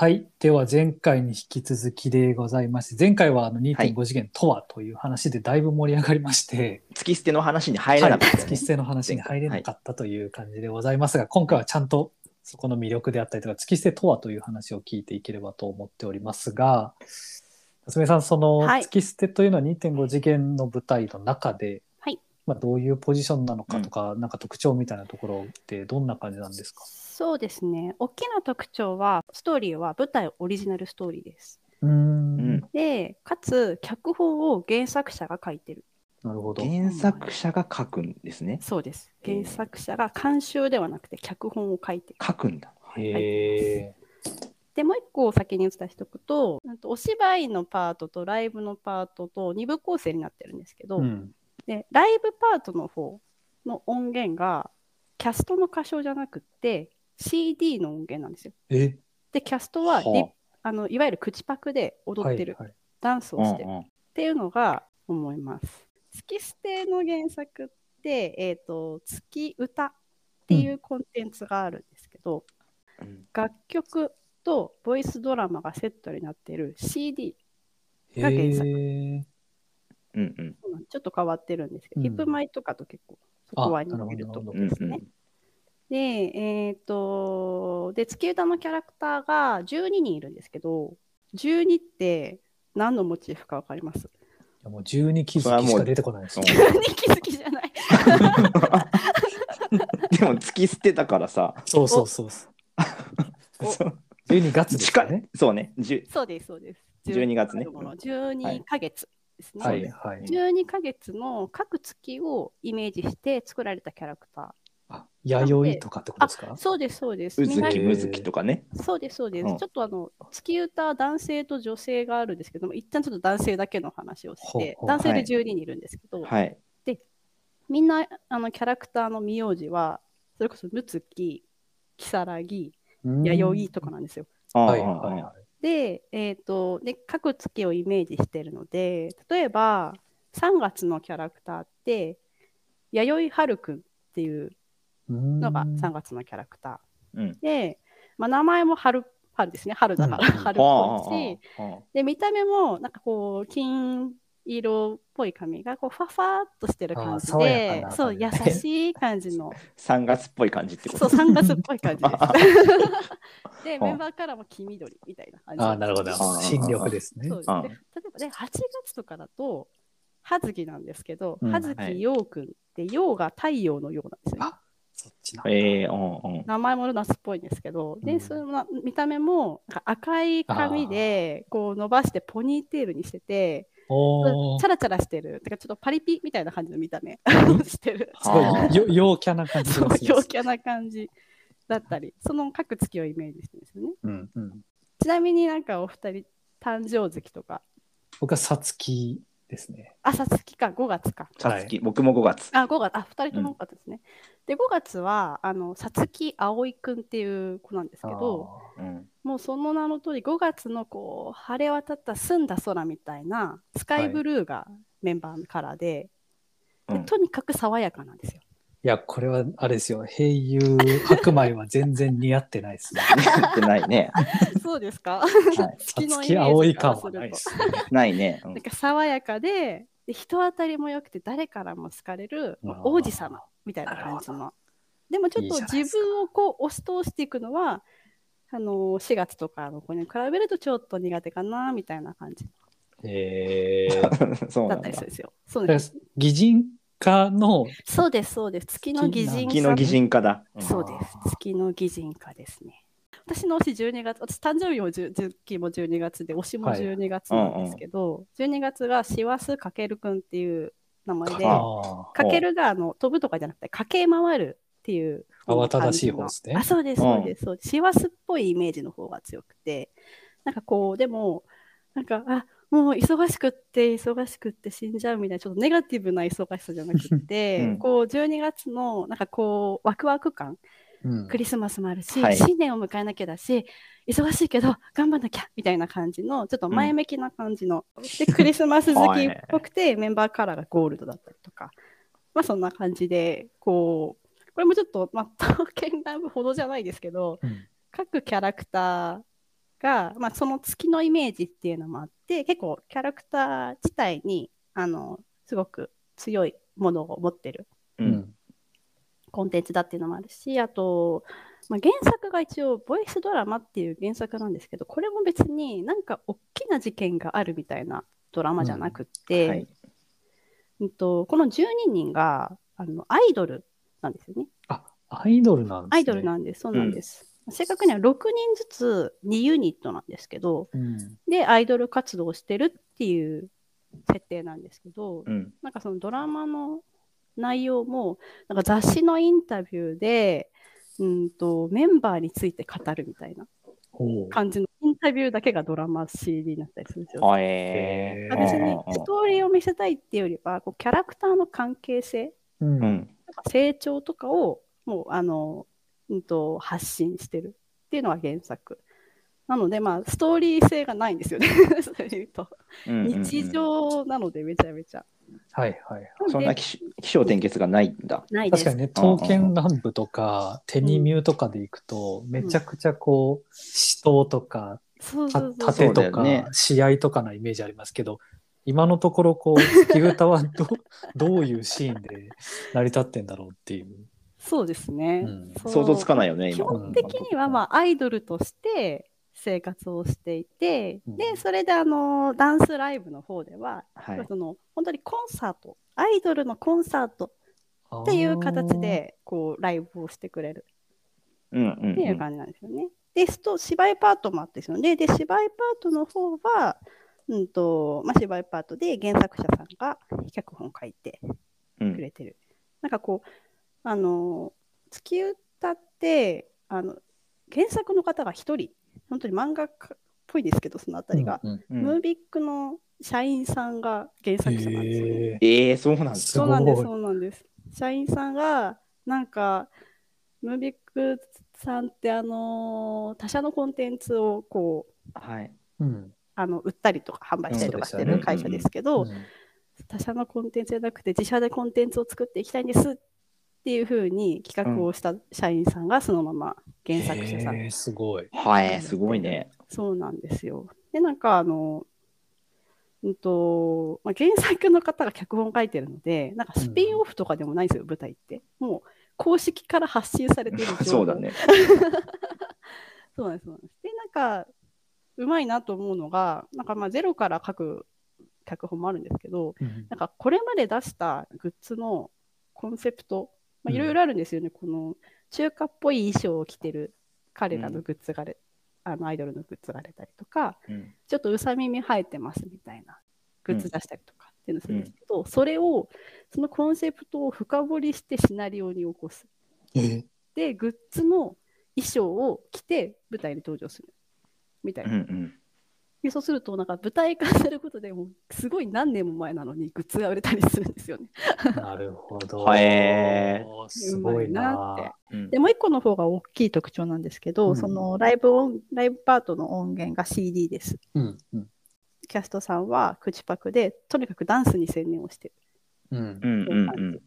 はい。では前回に引き続きでございまして、前回はあのはい。2.5次元とはという話でだいぶ盛り上がりまして、月捨ての話に入れは、ないかったよね、月捨ての話に入れなかったという感じでございますが、今回はちゃんとそこの魅力であったりとか、月捨てとはという話を聞いていければと思っておりますが、夏目さん、そのはい。月捨てというのは2.5次元の舞台の中で、はい。まあ、どういうポジションなのかとか、なんか特徴みたいなところってどんな感じなんですか？そうですね。大きな特徴は、ストーリーは舞台オリジナルストーリーです。うーんうんで、かつ、脚本を原作者が書いてる。なるほど。原作者が書くんですね。そうです。原作者が監修ではなくて脚本を書いてる。書くんだ。へえ。で、もう一個先にお伝えしておくとお芝居のパートとライブのパートと2部構成になってるんですけど、うん。でライブパートの方の音源がキャストの歌唱じゃなくって、CD の音源なんですよ。え？で、キャストはリ、はあのいわゆる口パクで踊ってる、はいはい。ダンスをしてる。うんうんっていうのが思います。月捨ての原作って、えっ、と、月歌っていうコンテンツがあるんですけど、うん楽曲とボイスドラマがセットになっている CD、へが原作。え。うんうん。ちょっと変わってるんですけど、うん。ヒップマイとかと結構そこは似てると思うんですね。うんうんで、えっ、と、で、月歌のキャラクターが12人いるんですけど、12って何のモチーフかわかります？いやもう12気づきしか出てこないですそよれは。?12 気づきじゃない？でも月捨てたからさ。そうそうそうそう。おそう12月ですかね。そうね。そうです、そうです。12月ねもの12ヶ月ですね。はいはい。12ヶ月の各月をイメージして作られたキャラクタあ、弥生とかってことですー。かそうです、そうです。うずきむずきとかね。そうです、そうです。うんちょっとあの、月歌、男性と女性があるんですけども、一旦ちょっと男性だけの話をして、ほうほう男性ではい12人いるんですけど、はい。みんなあのキャラクターの名字は、それこそ、むつき、きさらぎ、弥生とかなんですよ。ああはいはいはで、えー、とで各月をイメージしてるので例えば3月のキャラクターって弥生春くんっていうい。のがうん。3月のキャラクタうん。ーで、まあ、名前も春春ですね。春だから、うん。春っぽいし。で見た目もなんかこう金色っぽい髪がこうファファーっとしてる感じでそう優しい感じの。3月っぽい感じってこと？そう3月っぽい感じです。であメンバーからも黄緑みたいな感じ。あーなるほど。新緑ですね。そう。です。あね。例えばね、8月とかだと、葉月なんですけど、うん。葉月陽くんって、陽が太陽のようなんですよ、ね。あそっちなんだええうんうん。名前も夏っぽいんですけど、で、うんその見た目も赤い髪でこう伸ばしてポニーテールにしてて、おーチャラチャラしてる、てかちょっとパリピみたいな感じの見た目 してる。すごいよ陽キャな感じそう陽キャな感じだったり、その各月をイメージしてるんですよね。うんうん。ちなみになんかお二人、誕生月とか、僕はさつきですね。あ、さつきか、5月か。さつき、僕も5月。あ、5月、あ、2人とも5月ですね。で、5月は、あの、さつきあおいくんっていう子なんですけど、うん。もうその名の通り、5月のこう、晴れ渡った澄んだ空みたいな、スカイブルーがメンバーカラーで、うんでとにかく爽やかなんですよ。いや、これはあれですよ。平友白米は全然似合ってないですね。やってないね。そうですか？はい。さ 月青い感は。ないですね。ないね。うんなんか爽やかでで、人当たりも良くて、誰からも好かれる、まあ王子様みたいな感じの。でもちょっいいと自分をこう押し通していくのは、あの4月とかの子に比べるとちょっと苦手かなみたいな感じえー、そうなんだだったりするん。ですよ。そうだからです。擬人化のそうです、そうです。月の擬人化。月の擬人化だ。うんそうです。月の擬人化ですね。私の推し12月、私誕生日も10 10期も12月で、推しもはい12月なんですけど、12月が師走かけるくんっていう名前で、か。けるがあの飛ぶとかじゃなくて駆け回るっていう慌ただしい方ですね。あそうですうんそうですそうです。師走っぽいイメージの方が強くてなんかこうでもなんかあもう忙しくって忙しくって死んじゃうみたいなちょっとネガティブな忙しさじゃなくて、うん。こう12月のなんかこうワクワク感うん。クリスマスもあるし、はい。新年を迎えなきゃだし忙しいけど頑張んなきゃみたいな感じのちょっと前向きな感じの、でクリスマス好きっぽくてメンバーカラーがゴールドだったりとかまあそんな感じでこうこれもちょっとまあ刀剣乱舞ほどじゃないですけどうん。各キャラクターが、まあ、その月のイメージっていうのもあって結構キャラクター自体にあのすごく強いものを持ってる。う。うんん。コンテンツだっていうのもあるしあと、まあ、原作が一応ボイスドラマっていう原作なんですけどこれも別になんか大きな事件があるみたいなドラマじゃなくって、はい。うんとこの12人があのアイドルなんですよね。あ、アイドルなんですね。アイドルなんです、そうなんです。正確には6人ずつ2ユニットなんですけど、うん。で、アイドル活動をしてるっていう設定なんですけど、うん。なんかそのドラマの内容も、なんか雑誌のインタビューで、うんとメンバーについて語るみたいな。感じのインタビューだけがドラマ CD になったりするんですよ。あえへー別にストーリーを見せたいっていうよりは、こうキャラクターの関係性、うんうん。成長とかをもうあの、うん、と発信してるっていうのが原作。なので、まあ、ストーリー性がないんですよね。そうと。うんうんうん日常なので、めちゃめちゃ。はいはい。そんな気気象転結がないんだ。ないです。確かにね、刀剣乱舞とか、テニミューとかでいくと、めちゃくちゃこう、死闘とか、盾とか、試合とかなイメージありますけど、今のところ、こう、月歌はど どういうシーンで成り立ってんだろうっていう。そうですね。うん想像つかないよね、今。基本的には、まあ、アイドルとして生活をしていて、うんで、それで、あの、ダンスライブの方では、はい。その、本当にコンサート、アイドルのコンサートっていう形で、こう、ライブをしてくれるうんうんっていう感じなんですよね。で、スト芝居パートもあってですよね。で、芝居パートの方は、うんとまあ、芝居パートで原作者さんが脚本を書いてうんくれてる。なんかこう、あの、月歌って、あの、原作の方が一人、本当に漫画家っぽいですけど、そのあたりが、うんうんうん。ムービックの社員さんが原作者なんですよ。ね。へー。ええそうなんですすごいそうなんです、そうなんです。社員さんが、なんか、ムービックさんって、あのー他社のコンテンツをこう、はい。うんあの売ったりとか販売したりとかしてる会社ですけど、うん。他社のコンテンツじゃなくて自社でコンテンツを作っていきたいんですっていうふうに企画をした社員さんがそのまま原作者さん、へーすごい。はい、すごいね。そうなんですよ。で、なんかあの、うんとまあ、原作の方が脚本書いてるので、なんかスピンオフとかでもないんですよ、舞台って。もう公式から発信されてる そうだね。そうなんです。そうなんですで、なんか、うまいなと思うのが、なんかまあゼロから書く脚本もあるんですけど、うんなんかこれまで出したグッズのコンセプト、まあ、うん。いろいろあるんですよね、この中華っぽい衣装を着てる彼らのグッズがれ、あのアイドルのグッズが出たりとか、うん。ちょっとうさ耳生えてますみたいなグッズ出したりとかっていうのをするんですけど、それを、そのコンセプトを深掘りしてシナリオに起こす。えーで、グッズの衣装を着て舞台に登場する。みたいな。うんうん。でそうすると、なんか舞台化することでもうすごい何年も前なのにグッズが売れたりするんですよね。なるほど。へすごいななって。うんで、もう一個の方が大きい特徴なんですけど、うんそのライブ音ライブパートの音源が CD です。うんうんキャストさんは口パクで、とにかくダンスに専念をしてる。うんうんうんうん。なんか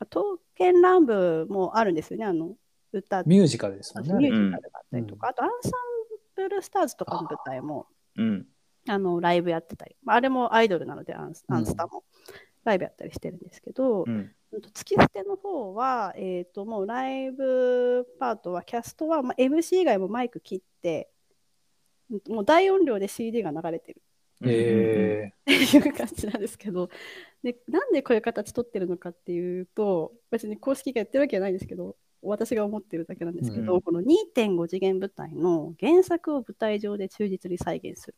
刀剣乱舞もあるんですよね、あの歌ミュージカルですもんね。ミュージカルがあったりとか、あとアンサンブルスターズとかの舞台もうん。あのライブやってたり、まあ、あれもアイドルなのでアンスうん。アンスタも。ライブやったりしてるんですけど、うん。月捨ての方は、えー、ともうライブパートはキャストは、まあ、MC 以外もマイク切ってうんもう大音量で CD が流れてる。えっていう感じなんですけど。でなんでこういう形取ってるのかっていうと別に公式がやってるわけじゃないんですけど私が思ってるだけなんですけど、うんこの2.5次元舞台の原作を舞台上で忠実に再現する。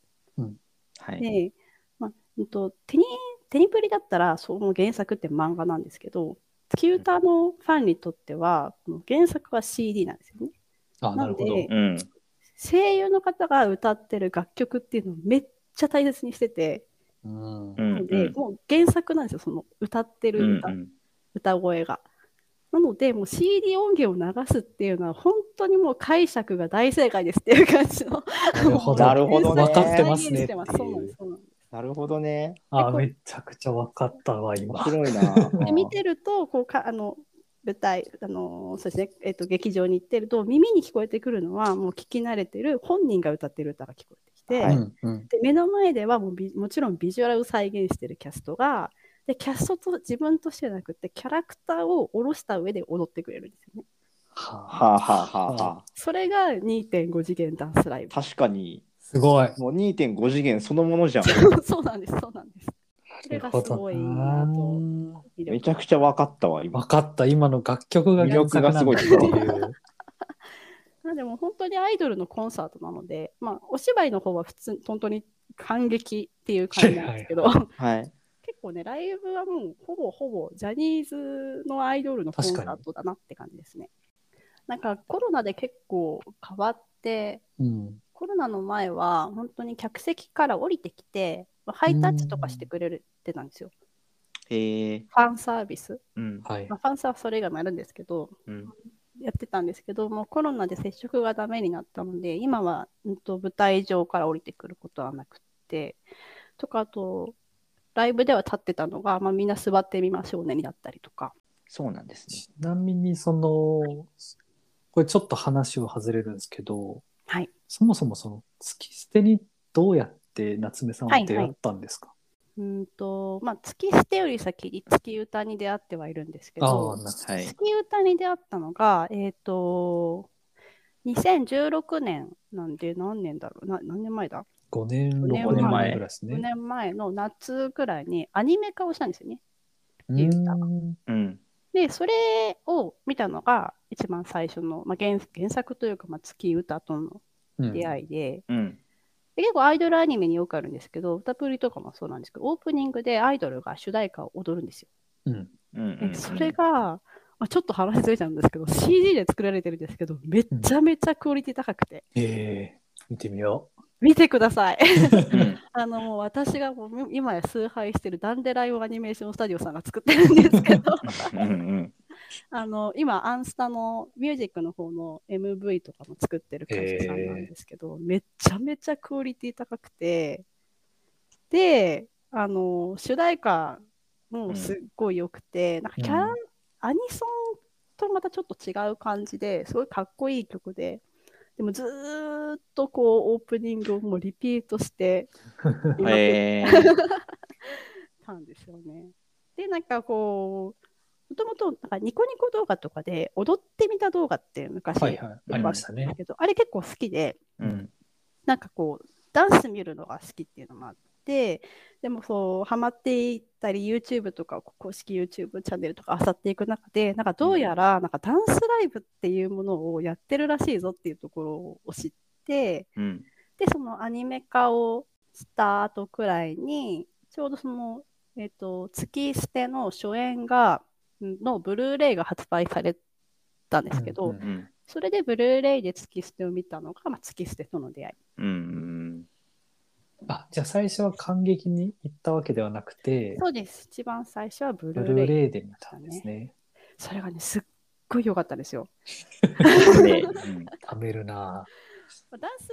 はい。で、まあうんと、テニテニプリだったらその原作って漫画なんですけど月歌のファンにとってはこの原作は CD なんですよね。ー、あ、なるほど。なんでうん。声優の方が歌ってる楽曲っていうのをめっちゃ大切にしてて、うんうんなので、もう原作なんですよ、その歌ってる歌,、うん歌声が。なので、もう CD 音源を流すっていうのは、本当にもう解釈が大正解ですっていう感じの。なるほど。なるほどね分かってますねそうなんです。。そうなんですなるほどね。あ、めちゃくちゃ分かったわ、面今。白いな。で見てるとこうかあの舞台、あのそうですね、えっと、劇場に行ってると耳に聞こえてくるのはもう聞き慣れてる本人が歌ってる歌が聞こえてきて、はいで目の前ではもうビもちろんビジュアルを再現してるキャストがでキャストと自分としてじゃなくてキャラクターを下ろした上で踊ってくれるんですよね。はあはあはあはあはあ。それが2.5次元ダンスライブ。確かに、すごい。もう2.5次元そのものじゃん。そうなんです、そうなんです。それがすごいいいなとめちゃくちゃ分かったわ、今。分かった。今の楽曲が原作なんだっていう。まあでも本当にアイドルのコンサートなので、まあ、お芝居の方は普通本当に感激っていう感じなんですけど、はい。結構ね、ライブはもうほぼほぼジャニーズのアイドルのコンサートだなって感じですね。なんかコロナで結構変わって、うん。コロナの前は本当に客席から降りてきて、まあハイタッチとかしてくれてたんですよ。ファンサービス。うん。はいま。あ、ファンサーはそれ以外もやるんですけど、うん。やってたんですけど、もうコロナで接触がダメになったので、今は、うん、と舞台上から降りてくることはなくて、とか、あと、ライブでは立ってたのが、まあ、みんな座ってみましょうねになったりとか。そうなんですね。ちなみに、その、これちょっと話を外れるんですけど、はい。そもそもその月捨てにどうやって夏目さんは出会ったんですか、うんと、まあ、月捨てより先に月歌に出会ってはいるんですけあどはい。月歌に出会ったのが、えっ、と、2016年なんで何年だろうな何年前だ？5年、5 6年年前前ぐらいです5ね。年前の夏ぐらいにアニメ化をしたんですよね。うっていう歌んうん。で、それを見たのが一番最初の、まあ、原原作というか、まあ、月歌とのうん出会いで、うん。で結構アイドルアニメによくあるんですけど、歌プリとかもそうなんですけど、オープニングでアイドルが主題歌を踊るんですよ。うん。うん。でそれが、まあ、ちょっと話ずれちゃうんですけど、CG で作られてるんですけど、めちゃめちゃクオリティ高くて、ええ見てみよ見てください。うん。あのもう私がもう今や崇拝してるダンデライオンアニメーションスタジオさんが作ってるんですけど、うんうん。あの今、アンスタのミュージックの方の MV とかも作ってる会社さんなんですけど、めちゃめちゃクオリティ高くて、で、あの主題歌もすっごい良くて、なんかキャラ、うんアニソンとまたちょっと違う感じですごいかっこいい曲で、でもずーっとこうオープニングをもうリピートして え。たんですよね。で、なんかこう、もともとなんかニコニコ動画とかで踊ってみた動画って昔う。はいはい。ありましたね。だけど、あれ結構好きで、うん。なんかこう、ダンス見るのが好きっていうのもあって、でもそう、ハマっていったり、YouTube とか、公式 YouTube チャンネルとか漁っていく中で、なんかどうやら、なんかダンスライブっていうものをやってるらしいぞっていうところを知って、うん。で、そのアニメ化をした後くらいに、ちょうどその、えっ、と、月捨ての初演が、のブルーレイが発売されたんですけど、うんうんうん。それでブルーレイで月捨てを見たのが、まあ、月捨てとの出会い。うん。あ、じゃあ最初は感激に行ったわけではなくて、そうです。一番最初はブブルーレイ。レイで見たんですね。それがね、すっごい良かったんですよ。で、うんるなまあダンス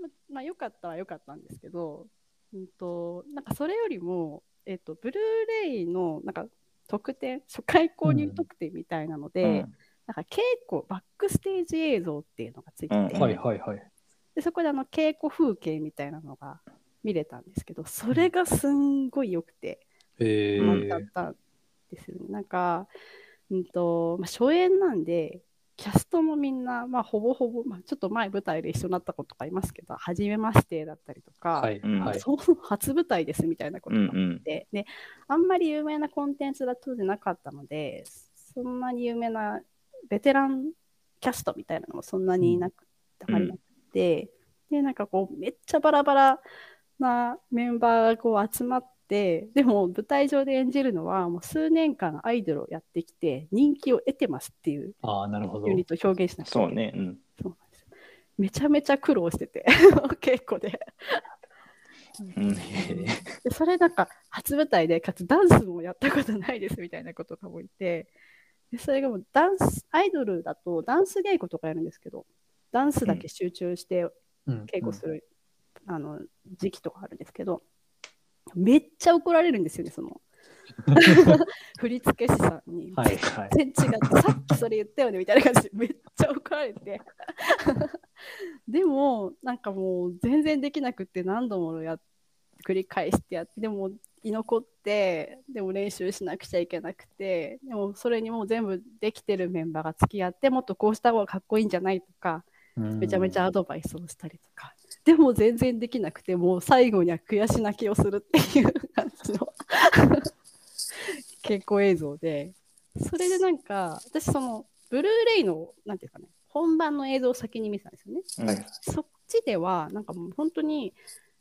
も、ままあ、良かったは良かったんですけど、うんと、なんかそれよりも、えっ、と、ブルーレイの、なんか、特典、初回購入特典みたいなので、なんか稽古、バックステージ映像っていうのがついてて、うんはいはいはい。でそこであの稽古風景みたいなのが見れたんですけど、それがすんごい良くて、えー。ゃったんですよね。なんか、うんとまあ、初演なんで、キャストもみんな、まあ、ほぼほぼ、まあ、ちょっと前舞台で一緒になったことがいますけど、初めましてだったりとか、はいうん。はい。そもそも初舞台ですみたいなことがあって、うん。うんであんまり有名なコンテンツが当時なかったので、そんなに有名なベテランキャストみたいなのもそんなにいなくて、あまりなくて、で、なんかこう、めっちゃバラバラなメンバーがこう集まって、でも舞台上で演じるのは、もう数年間アイドルをやってきて、人気を得てますっていうああ、なるほどユ。ニットを表現しなくてそうね。うん。そうなんですめちゃめちゃ苦労してて、稽古で。うん。でそれなんか初舞台でかつダンスもやったことないですみたいなことがもいてでそれがもうダンスアイドルだとダンス稽古とかやるんですけどダンスだけ集中してうん稽古する、あの時期とかあるんですけどめっちゃ怒られるんですよねその 振付師さんに、はいはい。全然違って、さっきそれ言ったよねみたいな感じでめっちゃ怒られて。でも、なんかもう全然できなくって何度もやっ繰り返してやって、でも居残って、でも練習しなくちゃいけなくて、でもそれにもう全部できてるメンバーが付き合って、もっとこうした方がかっこいいんじゃないとか、めちゃめちゃアドバイスをしたりとか。でも全然できなくて、もう最後には悔し泣きをするっていう感じの。稽古映像で、それでなんか、私その、ブルーレイの、なんていうかね、本番の映像を先に見てたんですよね。うんはい。そっちでは、なんかもう本当に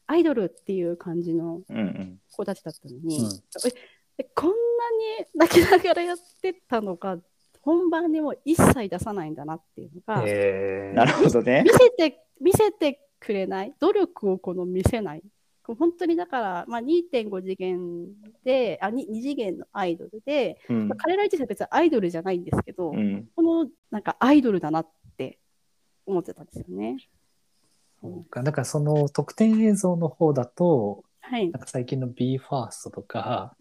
アイドルっていう感じのうんうん。子たちだったのに、うん。ええこんなに泣きながらやってたのが、本番にも一切出さないんだなっていうのが、えー。なるほどね。見。せて見せてくれない？努力をこの見せない？本当にだから、まあ、2.5次元であ 2, 2次元のアイドルで、うん。まあ、彼ら自身は別にアイドルじゃないんですけど、うん。このなんかアイドルだなって思ってたんですよね。そうか。だからその特典映像の方だと、はい。なんか最近の BE:FIRST とか、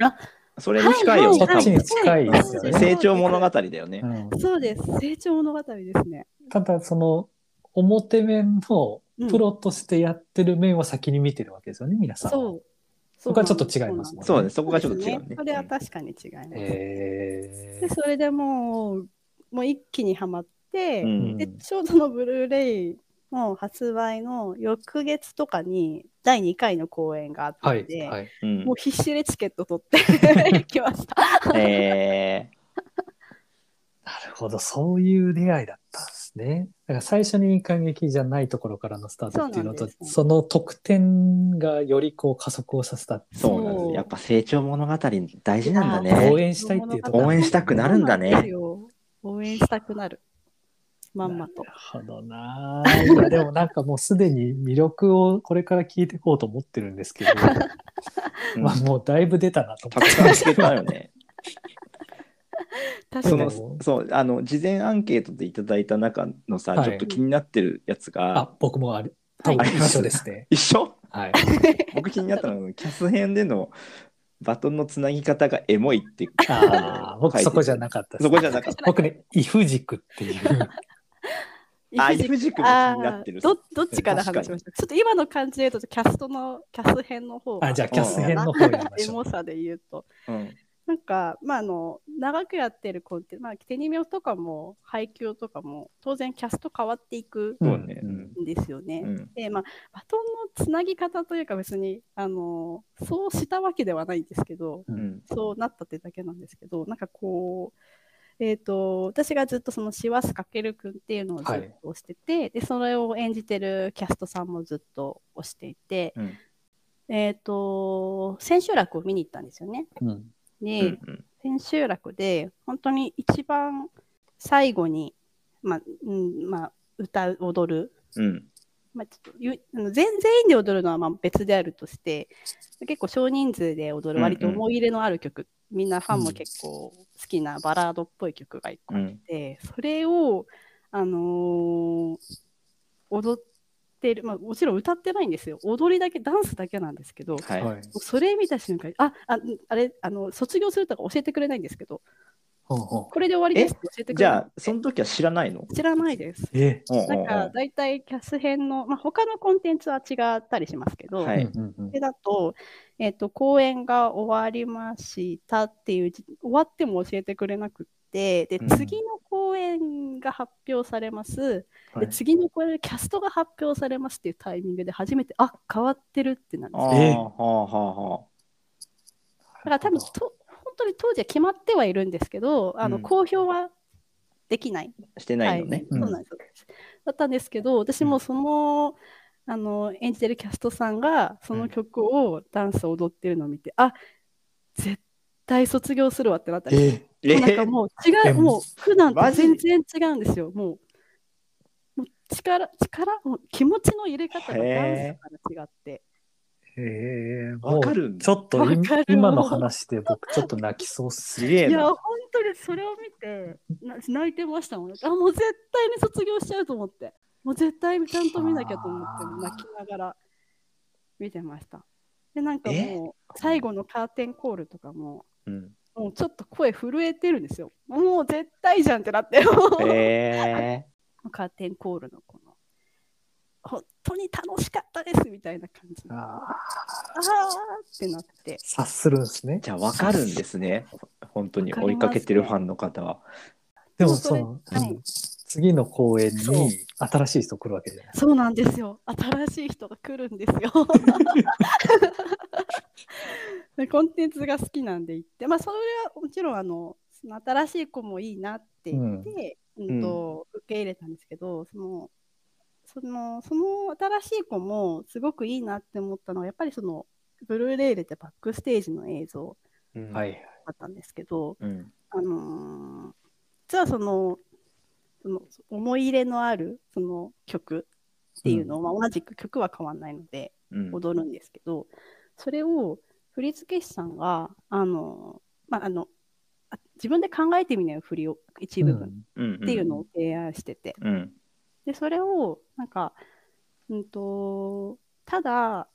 それに近いよ、はいそっちに多分近いですよね。成長物語だよね。う。ん。そうです。成長物語ですね。ただその表面のうんプロとしてやってる面を先に見てるわけですよね、皆さんは。そう。そこはちょっと違いますもんね。そうね、そこがちょっと違うね。それは確かに違います。へでそれでもうもう一気にはまって、うん。でちょうどのブルーレイの発売の翌月とかに第2回の公演があったはいので、はい。うん。もう必死でチケット取って 行きました。えなるほど、そういう出会いだったんですね。だから最初に感激じゃないところからのスタートっていうのと、そその得点がよりこう加速をさせた。ー、そうなんです。やっぱ成長物語大事なんだね応。援したいっていうところ応援したくなるんだね応援したくなる。まんまとな。るほどな。いや、でもなんかもうすでに魅力をこれから聞いていこうと思ってるんですけど、う んまあもうだいぶ出たなと思って。たくさん聞けたよね。確かにそのそうあの事前アンケートでいただいた中のさ、はいちょっと気になってるやつが、あ、僕もある。はいと一緒ですね。一緒？はい。僕気になったのはキャス編でのバトンのつなぎ方がエモいってああ、僕そこじゃいなかったです。そこじゃなかった。僕ね、イフ軸っていう。あ、イフイフ軸も気になってる。どどっちから話しましたちょっと今の感じで言うとキャストのキャス編の方があ、じゃあキャス編の方やりまエしょう。モさで言うとうんなんかまああの長くやってるコンテンツまあテニミョとかも配給とかも当然キャスト変わっていくんですよね。うんでまあバトンのつなぎ方というか別にあのそうしたわけではないんですけどうんそうなったってだけなんですけどなんかこうえー、と私がずっとその師走かけるくんっていうのをずっと推してて、でそれを演じてるキャストさんもずっと推していて、うんえっ、と千秋楽を見に行ったんですよね。うん。で、うん千秋楽で本当に一番最後に、まあうんまあ、歌う踊る、うん。まあ、ちょっとゆあの全全員で踊るのはまあ別であるとして結構少人数で踊る割と思い入れのある曲、みんなファンも結構好きなバラードっぽい曲が一個あって、それを、あのー踊ってる、まあ、もちろん歌ってないんですよ。踊りだけダンスだけなんですけど、はい。はい。それ見た瞬間にあああれあの卒業するとか教えてくれないんですけどほうほう。これで終わりですって教えてくじれないゃあ、その時は知らないの？知らないです。え？なんか大体キャス編の、まあ、他のコンテンツは違ったりしますけど、はい。でだと、えっと公演が終わりましたっていうじ終わっても教えてくれなくってでうん。次の公演が発表されます、はい。で次の公演でキャストが発表されますっていうタイミングで初めてあ変わってるってなるんですよ。ああ、えはあはあはだから多分と本当に当時は決まってはいるんですけどあの、うん。公表はできない。あ。してないのね。はい、そうなんです。よだったんですけど私もその,、あの演じてるキャストさんがその曲をダンスを踊ってるのを見て、あ絶対卒業するわってなったんですよ。ええなんかもう違えう、もう普段と全然違うんですよ。もうもう力、力、もう気持ちの入れ方がダンへスから違って。えー、わかる？ちょっと今の話で僕ちょっと泣きそうっすすげえいや、な本。当にそれを見てな泣いてましたもん。あ、もう絶対に卒業しちゃうと思って。もう絶対にちゃんと見なきゃと思って泣きながら見てました。で、なんかえ？もう最後のカーテンコールとかも、うん。もうちょっと声震えてるんですよ。もう絶対じゃんってなって、え カーテンコールのこの、本当に楽しかったですみたいな感じ。あああ、あーってなって。察するんですね。じゃあ分かるんですね。本当に追いかけてるファンの方は。でもその、はいうん次の公演に新しい人来るわけじゃないそうなんですよ。新しい人が来るんですよ。でコンテンツが好きなんで行って、まあ、それはもちろんあのその新しい子もいいなって言って、うんと受け入れたんですけど、そのそのその新しい子もすごくいいなって思ったのは、やっぱりそのブルーレイでってバックステージの映像。だったんですけど、うん。あのー実はそのその思い入れのあるその曲っていうのを、まあ、同じく曲は変わらないのでうん。踊るんですけど、それを振付師さんがあの、まあ、あのあ自分で考えてみなよ振りを一部分うん。っていうのを提案してて、うん。でそれをなんか、うん、とただ、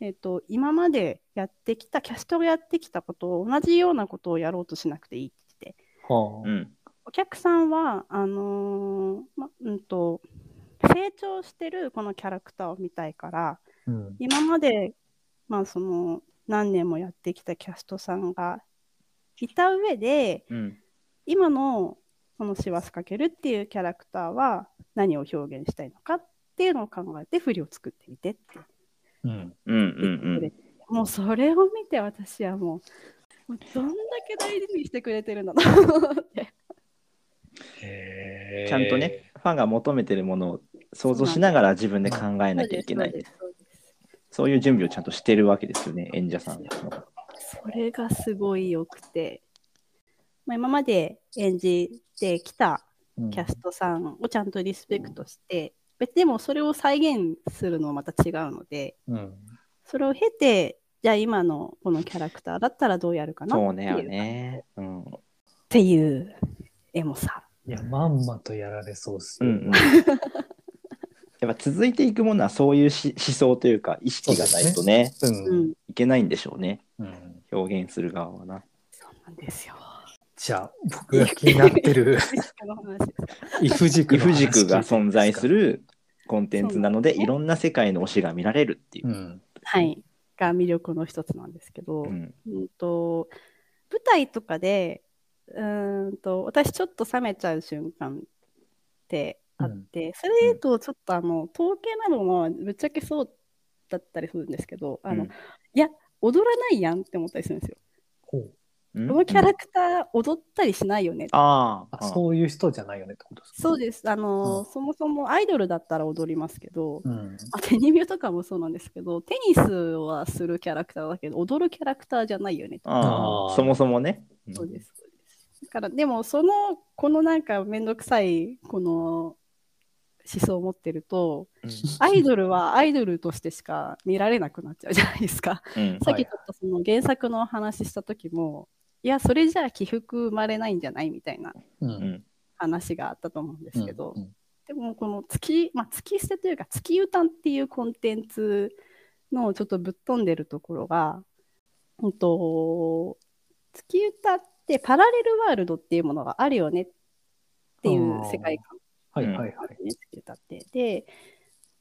えっと今までやってきたキャストがやってきたことを同じようなことをやろうとしなくていいって言ってはあうん。お客さんはあのーまうんと成長してるこのキャラクターを見たいからうん今まで、まあ、その何年もやってきたキャストさんがいた上でうん。今のこの「師走かける」っていうキャラクターは何を表現したいのかっていうのを考えて振りを作ってみてってうんうん。うん。言ってくれて、もうそれを見て私はもうもうどんだけ大事にしてくれてるんだなって。ちゃんとね、ファンが求めてるものを想像しながら自分で考えなきゃいけない。ですそういう準備をちゃんとしてるわけですよね、演者さんの。それがすごい良くて、まあ、今まで演じてきたうんキャストさんをちゃんとリスペクトして、別にでもそれを再現するのはまた違うので、うんそれを経て、じゃあ今のこのキャラクターだったらどうやるかなそうだよっていうね。うん。っていうエモさ。いや、まんまとやられそうっすよ。うんうん。やっぱ続いていくものはそういうし思想というか意識がないとねう。うんん、いけないんでしょうねうん表現する側はな。そうなんですよ。じゃあ、僕が気になってる イフ軸イフの話軸が存在する。るコンテンツなのでいろんな世界の推しが見られるっていうう。ん。はい。が魅力の一つなんですけど、うんうんと舞台とかでうーんと私ちょっと冷めちゃう瞬間ってあって、それで言うとちょっとあの統計などもぶっちゃけそうだったりするんですけどあの、うんいや踊らないやんって思ったりするんですよ。このキャラクター踊ったりしないよね。あああ、そういう人じゃないよねってことですか？そうです。あの、うんそもそもアイドルだったら踊りますけど、うん。あテニミューとかもそうなんですけど、テニスはするキャラクターだけど、踊るキャラクターじゃないよね。ああそもそもね。んそうです。そうですだから、でも、その、このなんかめんどくさい、この思想を持ってると、うんアイドルはアイドルとしてしか見られなくなっちゃうじゃないですか。うんさっきちょっとその原作の話した時も、いや、それじゃあ起伏生まれないんじゃないみたいなう。うんん話があったと思うんですけど、うんでもこの月、まあ、月捨てというか月歌っていうコンテンツのちょっとぶっ飛んでるところが、うんと、月歌ってパラレルワールドっていうものがあるよねっていう世界観はいはいはい。て。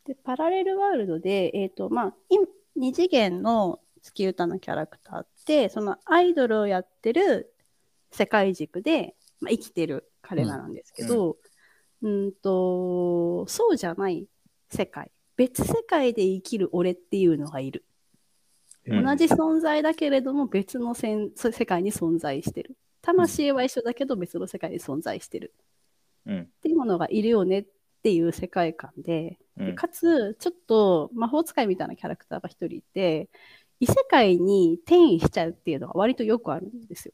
で、でパラレルワールドで、えっ、と、まあ、今二次元の月歌のキャラクターって、そのアイドルをやってる世界軸で、まあ、生きてる彼らなんですけど、うん、と、そうじゃない世界、別世界で生きる俺っていうのがいる。うん同じ存在だけれども別のせん世界に存在してる。魂は一緒だけど別の世界に存在してる。うんっていうものがいるよねっていう世界観で、でうんかつちょっと魔法使いみたいなキャラクターが一人いて異世界に転移しちゃうっていうのが割とよくあるんですよ。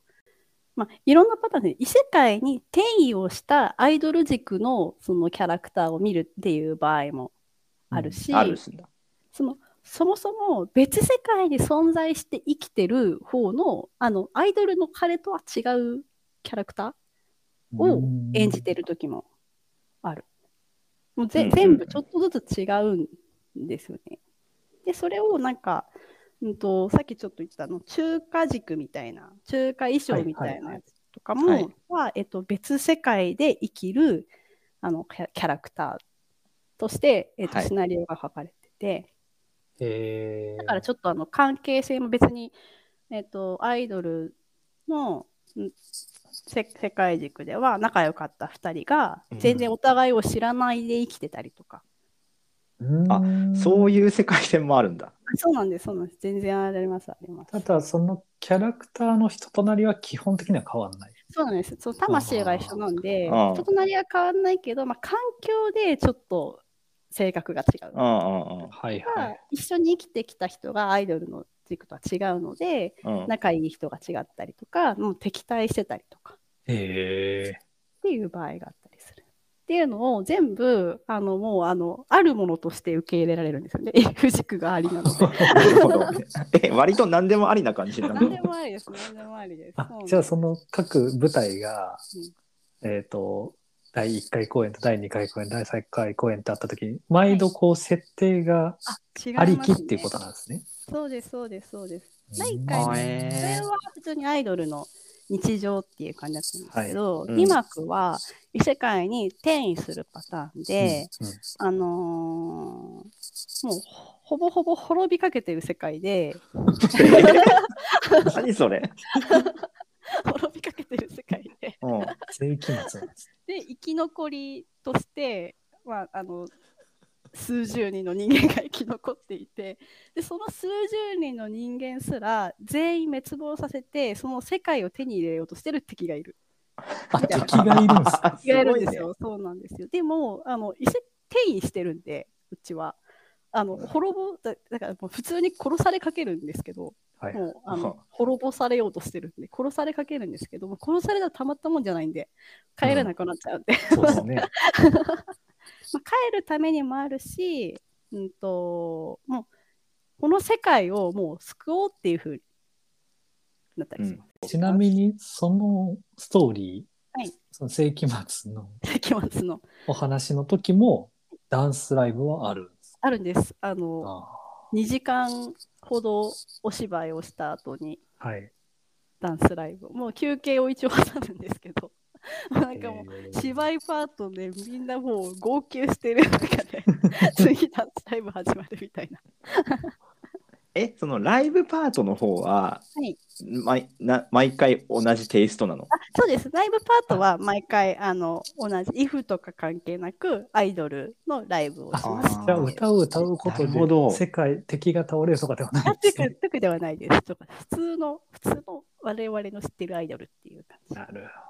まあ、いろんなパターンで異世界に転移をしたアイドル軸のそのキャラクターを見るっていう場合もあるし、あるっすんだ。そのそもそも別世界に存在して生きてる方のあのアイドルの彼とは違うキャラクターを演じてる時もある。もうぜうんうんうん。全部ちょっとずつ違うんですよね。で、それをなんか、うんと、さっきちょっと言ったあの中華軸みたいな、中華衣装みたいなやつとかも、はい。はい。はえっと、別世界で生きるあのキャラクターとして、えっとはい。シナリオが書かれてて、えー、だからちょっとあの関係性も別に、えっと、アイドルの世界軸では仲良かった2人がうん。全然お互いを知らないで生きてたりとか、あそういう世界線もあるんだ。あそうなんですそうなんです。全然ありますあります。ただそのキャラクターの人となりは基本的には変わらない。そうなんです。そう魂が一緒なんで人となりは変わんないけど、まあ、環境でちょっと性格が違う。うんうんはいまあ一緒に生きてきた人がアイドルの軸とは違うのでうん。うん仲いい人が違ったりとかもう敵対してたりとかっていう場合があったりする。っていうのを全部あのもうあのあるものとして受け入れられるんですよね。F 軸がありなので。え、割と何でもありな感じな何でのもありです。何でもありです。じゃあその各舞台が、うんえっ、と第1回公演と第2回公演第3回公演ってあった時に毎度こう設定がありきっていうことなんですね。そうです、そうです、そうです。うん第1回目、あそれは普通にアイドルの日常っていう感じだったんですけど、いうん2幕は異世界に転移するパターンで、うんうんあのーもうほぼほぼ滅びかけてる世界で、何それ？滅びかけてる世界で、うん。世紀末。で生き残りとして、まあ、あの数十人の人間が生き残っていてでその数十人の人間すら全員滅亡させてその世界を手に入れようとしてる敵がいる。あ 敵がいるんです。あ敵がいるんですごいねよ。そうなんですよ。でもあの転移してるんでうちは。あの滅ぼだだからもう普通に殺されかけるんですけど、はい。もうあの滅ぼされようとしてるんで殺されかけるんですけども殺されたらたまったもんじゃないんで帰れなくなっちゃうんで、そうですね。まあ、帰るためにもあるし、うん、ともうこの世界をもう救おうっていうふうになったりします。ちなみにそのストーリー、はい。その世紀末の世紀末の。お話の時もダンスライブはあるんですあるんです。あのあ2時間ほどお芝居をした後にーはい。ダンスライブ。もう休憩を一応挟むんですけど なんかもうえー芝居パートでみんなもう号泣してる中で 次ダンスライブ始まるみたいな。え、そのライブパートの方は、はい毎な毎回同じテイストなの？あそうです。ライブパートは毎回あの同じ IF とか関係なくアイドルのライブをします。あじゃあ歌を歌うことなるほどで世界敵が倒れるとかではないですね。特ではないです。とか普通の普通の我々の知ってるアイドルっていう感じ。なるほ